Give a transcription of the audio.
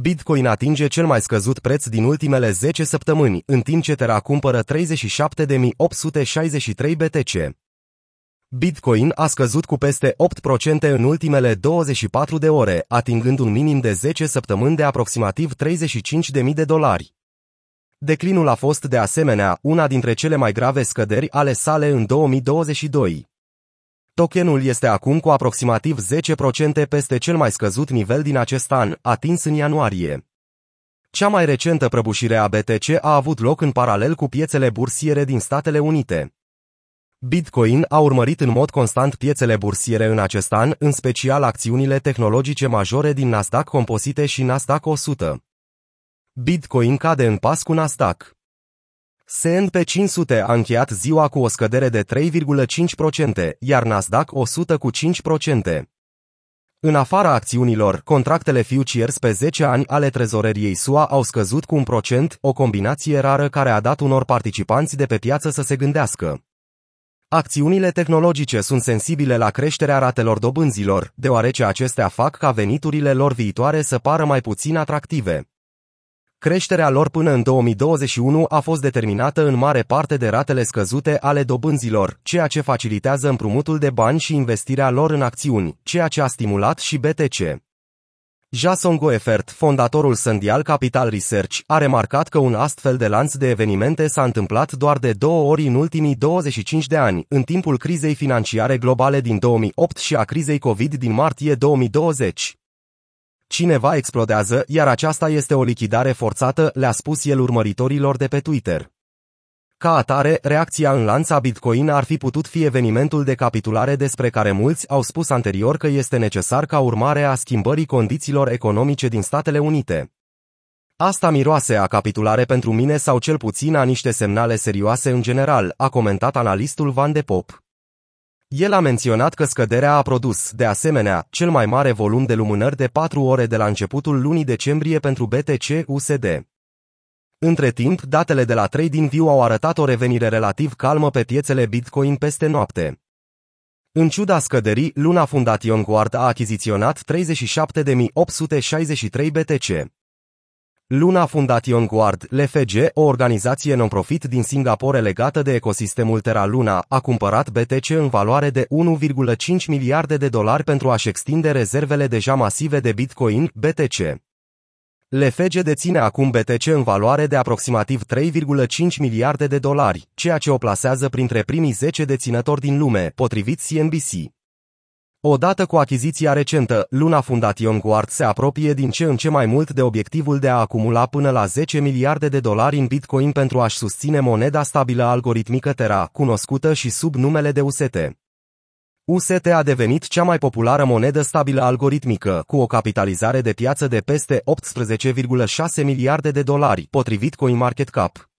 Bitcoin atinge cel mai scăzut preț din ultimele 10 săptămâni, în timp ce Terra cumpără 37.863 BTC. Bitcoin a scăzut cu peste 8% în ultimele 24 de ore, atingând un minim de 10 săptămâni de aproximativ 35.000 de dolari. Declinul a fost de asemenea una dintre cele mai grave scăderi ale sale în 2022. Tokenul este acum cu aproximativ 10% peste cel mai scăzut nivel din acest an, atins în ianuarie. Cea mai recentă prăbușire a BTC a avut loc în paralel cu piețele bursiere din Statele Unite. Bitcoin a urmărit în mod constant piețele bursiere în acest an, în special acțiunile tehnologice majore din Nasdaq Composite și Nasdaq 100. Bitcoin cade în pas cu Nasdaq. S&P 500 a încheiat ziua cu o scădere de 3,5%, iar Nasdaq 100 cu 5%. În afara acțiunilor, contractele futures pe 10 ani ale trezoreriei SUA au scăzut cu un procent, o combinație rară care a dat unor participanți de pe piață să se gândească. Acțiunile tehnologice sunt sensibile la creșterea ratelor dobânzilor, deoarece acestea fac ca veniturile lor viitoare să pară mai puțin atractive. Creșterea lor până în 2021 a fost determinată în mare parte de ratele scăzute ale dobânzilor, ceea ce facilitează împrumutul de bani și investirea lor în acțiuni, ceea ce a stimulat și BTC. Jason Goeffert, fondatorul Sandial Capital Research, a remarcat că un astfel de lanț de evenimente s-a întâmplat doar de două ori în ultimii 25 de ani, în timpul crizei financiare globale din 2008 și a crizei COVID din martie 2020. Cineva explodează, iar aceasta este o lichidare forțată, le-a spus el urmăritorilor de pe Twitter. Ca atare, reacția în lanț a Bitcoin ar fi putut fi evenimentul de capitulare despre care mulți au spus anterior că este necesar ca urmare a schimbării condițiilor economice din Statele Unite. Asta miroase a capitulare pentru mine sau cel puțin a niște semnale serioase în general, a comentat analistul Van de Pop. El a menționat că scăderea a produs, de asemenea, cel mai mare volum de lumânări de 4 ore de la începutul lunii decembrie pentru BTC-USD. Între timp, datele de la TradingView au arătat o revenire relativ calmă pe piețele Bitcoin peste noapte. În ciuda scăderii, Luna Fundation Guard a achiziționat 37.863 BTC. Luna Fundation Guard, LFG, o organizație non-profit din Singapore legată de ecosistemul Terra Luna, a cumpărat BTC în valoare de 1,5 miliarde de dolari pentru a-și extinde rezervele deja masive de Bitcoin, BTC. LFG deține acum BTC în valoare de aproximativ 3,5 miliarde de dolari, ceea ce o plasează printre primii 10 deținători din lume, potrivit CNBC. Odată cu achiziția recentă, Luna Fundation Guard se apropie din ce în ce mai mult de obiectivul de a acumula până la 10 miliarde de dolari în Bitcoin pentru a-și susține moneda stabilă algoritmică Terra, cunoscută și sub numele de UST. UST a devenit cea mai populară monedă stabilă algoritmică, cu o capitalizare de piață de peste 18,6 miliarde de dolari, potrivit CoinMarketCap.